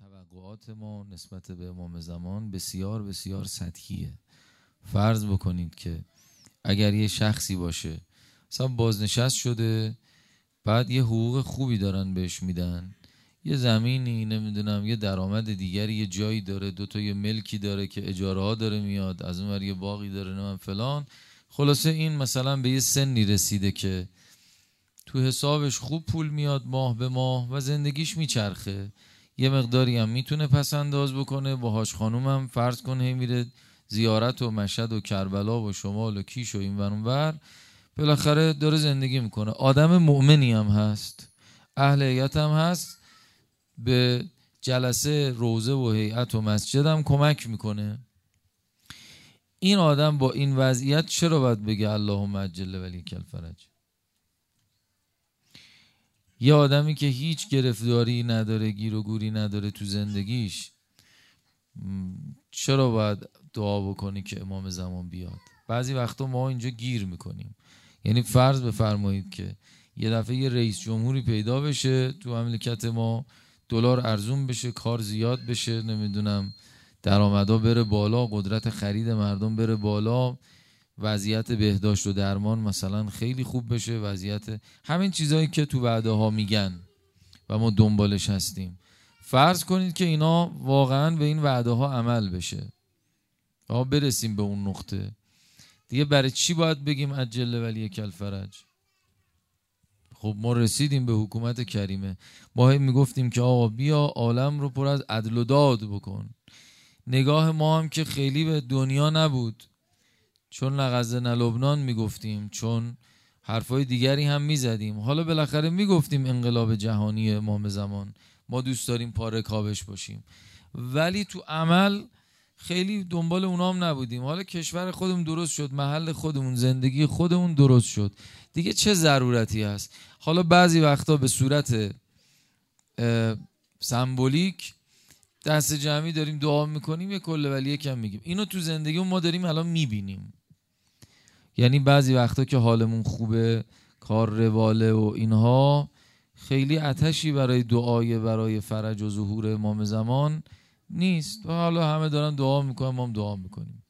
توقعات ما نسبت به امام زمان بسیار بسیار سطحیه. فرض بکنید که اگر یه شخصی باشه مثلا بازنشست شده بعد یه حقوق خوبی دارن بهش میدن یه زمینی نمی‌دونم یه درآمد دیگری یه جایی داره دوتا یه ملکی داره که اجاره ها داره میاد از اون یه باقی داره نمیم فلان. خلاصه این مثلا به یه سنی رسیده که تو حسابش خوب پول میاد ماه به ماه و زندگیش میچرخه. یه مقداری هم می‌تونه پس انداز بکنه. باهاش خانوم هم فرض کنه میره زیارت و مشهد و کربلا و شمال و کیش و این ور بالاخره داره زندگی می‌کنه. آدم مؤمنی هم هست. اهل هم هست. به جلسه روزه و هیئت و مسجد هم کمک می‌کنه. این آدم با این وضعیت چرا باید بگه اللهم عجل ولی کل فرج یه آدمی که هیچ گرفتاری نداره گیر و گوری نداره تو زندگیش چرا باید دعا بکنی که امام زمان بیاد؟ بعضی وقتا ما اینجا گیر می‌کنیم. یعنی فرض بفرمایید که یه دفعه یه رئیس جمهوری پیدا بشه تو مملکت ما دلار ارزون بشه کار زیاد بشه نمی‌دونم درآمدا بره بالا قدرت خرید مردم بره بالا. وضعیت بهداشت و درمان مثلا خیلی خوب بشه. وضعیت همین چیزهایی که تو وعده ها میگن و ما دنبالش هستیم. فرض کنید که اینا واقعا به این وعده ها عمل بشه. آقا برسیم به اون نقطه. دیگه برای چی باید بگیم عجل ولی کل فرج خب ما رسیدیم به حکومت کریمه. ما هم می‌گفتیم که آقا بیا عالم رو پر از عدل و داد بکن. نگاه ما هم که خیلی به دنیا نبود. چون لغزه نلبنان می‌گفتیم چون حرفای دیگری هم می‌زدیم. حالا بالاخره می‌گفتیم انقلاب جهانی امام زمان. ما دوست داریم پاره کابش باشیم. ولی تو عمل خیلی دنبال اونام نبودیم. حالا کشور خودمون درست شد محل خودمون زندگی خودمون درست شد. دیگه چه ضرورتی هست؟ حالا بعضی وقتا به صورت سمبولیک دست جمعی داریم دعا می‌کنیم یه کل ولی یکم میگیم. اینو تو زندگی ما داریم الان می‌بینیم. یعنی بعضی وقتا که حالمون خوبه کار رواله و اینها خیلی اتشی برای دعای برای فرج و ظهور امام زمان نیست. و حالا همه دارن دعا می‌کنن ما هم دعا می‌کنیم.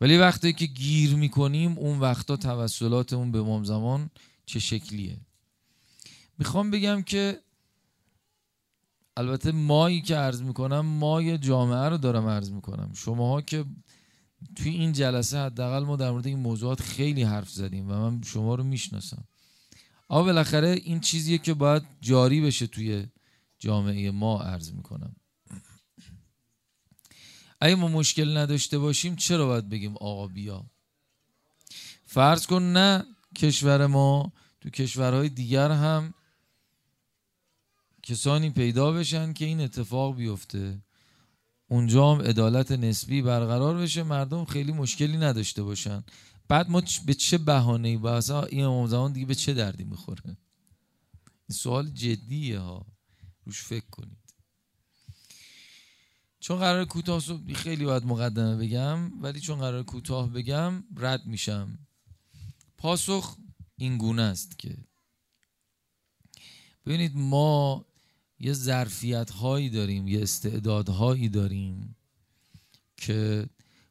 ولی وقتی که گیر می‌کنیم اون وقتا توسلاتمون به امام زمان چه شکلیه؟ می‌خوام بگم که البته مایی که عرض می‌کنم مای جامعه رو دارم عرض می‌کنم. شماها که توی این جلسه حداقل ما در مورد این موضوعات خیلی حرف زدیم و من شما رو می‌شناسم. اما بالاخره این چیزیه که باید جاری بشه توی جامعه ما عرض می‌کنم. اگه ما مشکل نداشته باشیم چرا باید بگیم آقا بیا؟ فرض کن نه کشور ما تو کشورهای دیگر هم کسانی پیدا بشن که این اتفاق بیفته. اونجا هم عدالت نسبی برقرار بشه مردم خیلی مشکلی نداشته باشن. بعد ما به چه بهانه ای با این امام زمان دیگه به چه دردی می‌خوره؟ این سوال جدیه ها. روش فکر کنید. چون قرار کوتاه خیلی باید مقدمه بگم ولی چون قرار کوتاه بگم رد میشم. پاسخ این گونه است که ببینید ما یه ظرفیت هایی داریم یه استعدادهایی داریم که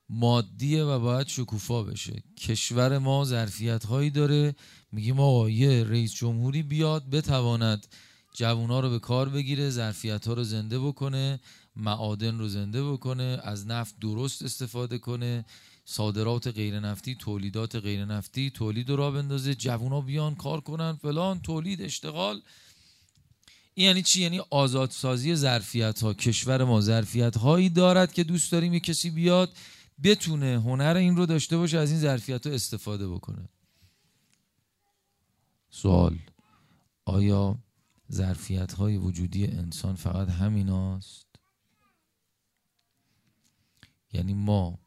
مادیه و باید شکوفا بشه. کشور ما ظرفیت هایی داره. میگیم آقا یه رئیس جمهوری بیاد بتواند جوونا رو به کار بگیره ظرفیت ها رو زنده بکنه معادن رو زنده بکنه از نفت درست استفاده کنه صادرات غیر نفتی تولیدات غیر نفتی تولید رو را بندازه جوونا بیان کار کنن فلان تولید اشتغال. یعنی چی؟ یعنی آزادسازی ظرفیت ها کشور ما ظرفیت هایی دارد که دوست داریم یه کسی بیاد بتونه هنر این رو داشته باشه از این ظرفیت ها استفاده بکنه. سوال آیا ظرفیت های وجودی انسان فقط همیناست؟ یعنی ما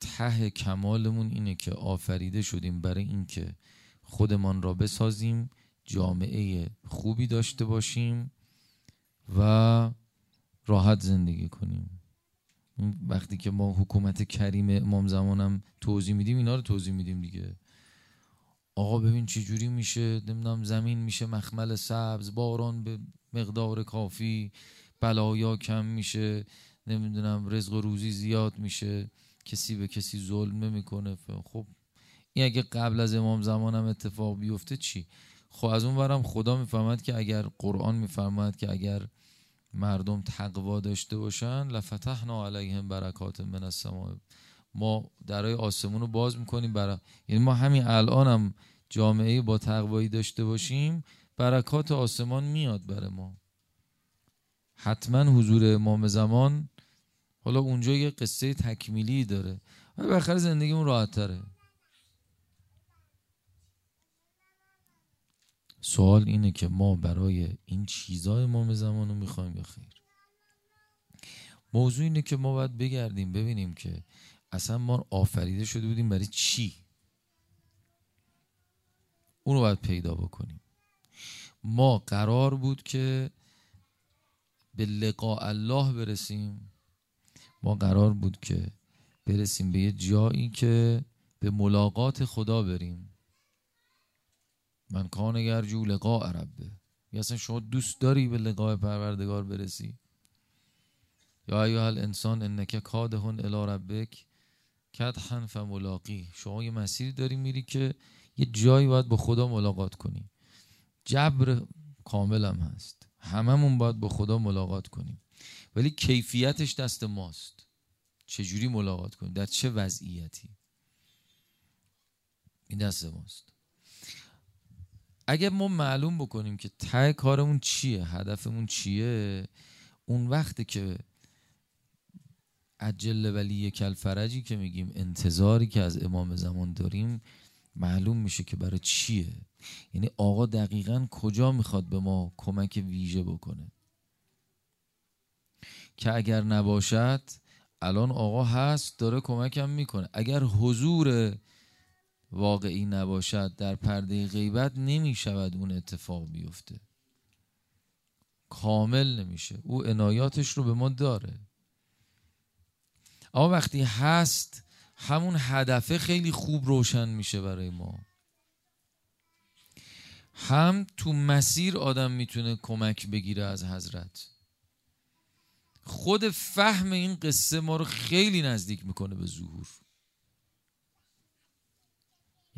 ته کمالمون اینه که آفریده شدیم برای اینکه خودمان را بسازیم جامعه خوبی داشته باشیم و راحت زندگی کنیم. وقتی که ما حکومت کریم امام زمانم توضیح میدیم اینا رو توضیح میدیم دیگه. آقا ببین چه جوری میشه نمی‌دونم زمین میشه مخمل سبز باران به مقدار کافی بلایا کم میشه نمی‌دونم رزق و روزی زیاد میشه کسی به کسی ظلم نمی‌کنه خب این اگه قبل از امام زمانم اتفاق بیفته چی؟ خب از اون ورم خدا می‌فهمد که اگر قرآن می‌فهمد که اگر مردم تقوا داشته باشن لفتحنا علیهم برکات من السماء. ما درای آسمون رو باز می‌کنیم برای یعنی ما همین الان هم جامعه با تقوایی داشته باشیم برکات آسمان میاد برای ما. حتما حضور امام زمان حالا اونجا یه قصه تکمیلی داره. ولی بالاخره زندگیمون راحت تره. سوال اینه که ما برای این چیزای امام زمان رو می‌خوایم یا خیر؟ موضوع اینه که ما باید بگردیم ببینیم که اصلا ما آفریده شده بودیم برای چی؟ اونو باید پیدا بکنیم. ما قرار بود که به لقاء الله برسیم. ما قرار بود که برسیم به یه جایی که به ملاقات خدا بریم. من کان گرجو لقاء ربه. یا اصلا شما دوست داری به لقاء پروردگار برسی؟ یا ایها الانسان انک کادهون الی ربک کدحن فملاقی. شما یه مسیری داری میری که یه جایی باید با خدا ملاقات کنی. جبر کامل هم هست. هممون باید با خدا ملاقات کنیم. ولی کیفیتش دست ماست. چجوری ملاقات کنیم؟ در چه وضعیتی؟ این دست ماست. اگر ما معلوم بکنیم که ته کارمون چیه هدفمون چیه اون وقت که عجل ولی کل فرجی که میگیم انتظاری که از امام زمان داریم معلوم میشه که برای چیه. یعنی آقا دقیقا کجا می‌خواد به ما کمک ویژه بکنه؟ که اگر نباشد الان آقا هست داره کمکم می‌کنه. اگر حضور واقعی نباشد در پرده غیبت نمی‌شود اون اتفاق بیفته. کامل نمیشه. او عنایاتش رو به ما داره. اما وقتی هست همون هدفه خیلی خوب روشن میشه برای ما. هم تو مسیر آدم می‌تونه کمک بگیره از حضرت. خود فهم این قصه ما رو خیلی نزدیک می‌کنه به ظهور.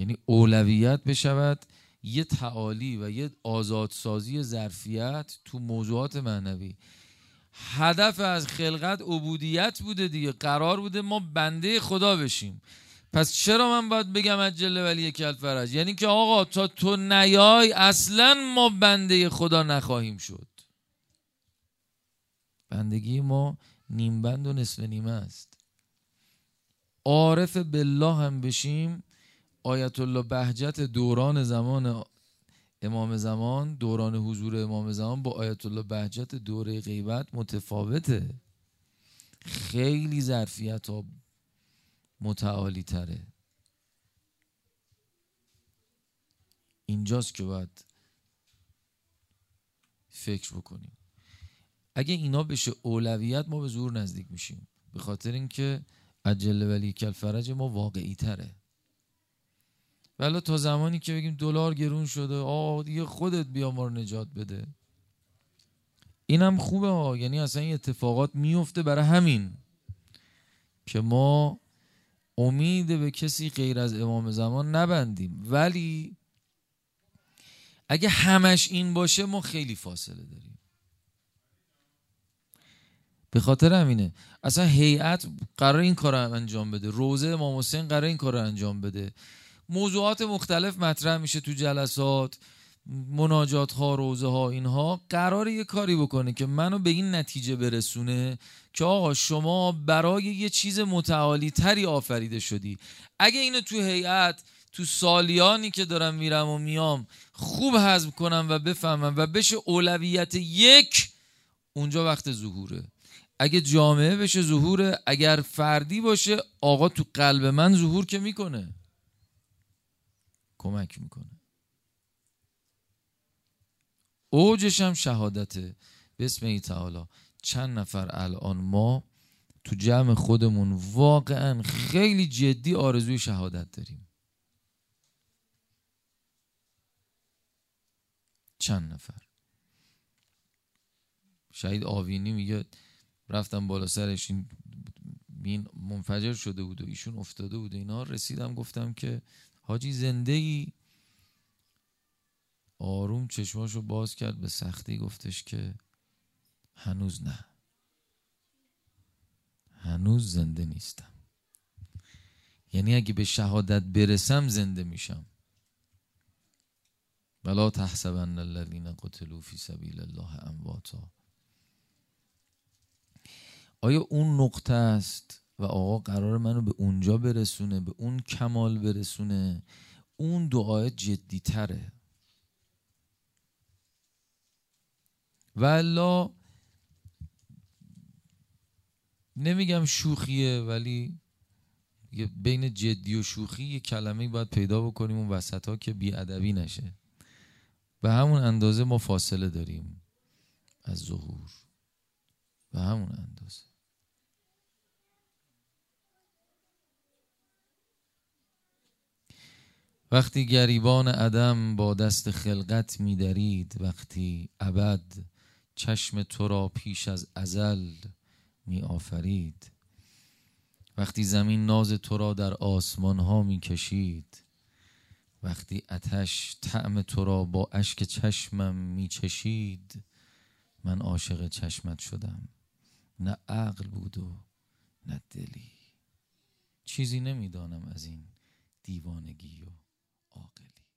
یعنی اولویت بشود یه تعالی و یه آزادسازی ظرفیت تو موضوعات معنوی. هدف از خلقت عبودیت بوده دیگه قرار بوده ما بنده خدا بشیم. پس چرا من باید بگم از جل ولی کل فرج یعنی که آقا تا تو نیای اصلا ما بنده خدا نخواهیم شد. بندگی ما نیم بند و نصف نیمه است. عارف بالله هم بشیم آیت الله بهجت دوران زمان امام زمان دوران حضور امام زمان با آیت الله بهجت دوره غیبت متفاوته. خیلی ظرفیت ها متعالی تره. اینجاست که باید فکر بکنیم. اگه اینا بشه اولویت ما به زور نزدیک میشیم. به خاطر اینکه عجل ولی کل فرج ما واقعی تره ولی تا زمانی که بگیم دلار گرون شده آه دیگه خودت بیا ما رو نجات بده. اینم خوبه ها. یعنی اصلا این اتفاقات میفته برای همین که ما امید به کسی غیر از امام زمان نبندیم. ولی اگه همش این باشه ما خیلی فاصله داریم. به خاطر همینه. اصلا هیئت قرار این کار رو انجام بده. روزه امام حسین قرار این کار رو انجام بده. موضوعات مختلف مطرح میشه تو جلسات مناجات ها روزه ها اینها. قرار یه کاری بکنه که منو به این نتیجه برسونه که آقا شما برای یه چیز متعالی تری آفریده شدی. اگه اینو تو هیئت تو سالیانی که دارم میرم و میام خوب حذف کنم و بفهمم و بشه اولویت یک اونجا وقت ظهوره. اگه جامعه بشه ظهوره اگر فردی باشه آقا تو قلب من ظهور که می‌کنه. کمک می‌کنه. اوجش هم شهادته. بسم ای تعالی. چند نفر الان ما تو جمع خودمون واقعا خیلی جدی آرزوی شهادت داریم. چند نفر؟ شهید آوینی میگه رفتم بالا سرش این منفجر شده بود و ایشون افتاده بود اینا. رسیدم گفتم که حاجی زنده ای آروم چشماشو باز کرد به سختی گفتش که هنوز نه. هنوز زنده نیستم. یعنی اگه به شهادت برسم زنده میشم. ولا تحسبن الذين قتلوا في سبيل الله امواتا. آیا اون نقطه است و آقا قرار منو به اونجا برسونه به اون کمال برسونه. اون دعای جدی تره و نمیگم شوخیه ولی بین جدی و شوخی یه کلمه باید پیدا بکنیم اون وسط ها که بیادبی نشه. به همون اندازه ما فاصله داریم از ظهور. به همون اندازه. وقتی گریبان عدم با دست خلقت میدرید وقتی ابد چشم تو را پیش از ازل می آفرید وقتی زمین ناز تو را در آسمان ها می وقتی اتش طعم تو را با اشک چشمم می چشید من عاشق چشمت شدم. نه عقل بود و نه دلی. چیزی نمی‌دانم از این دیوانگی و orderly.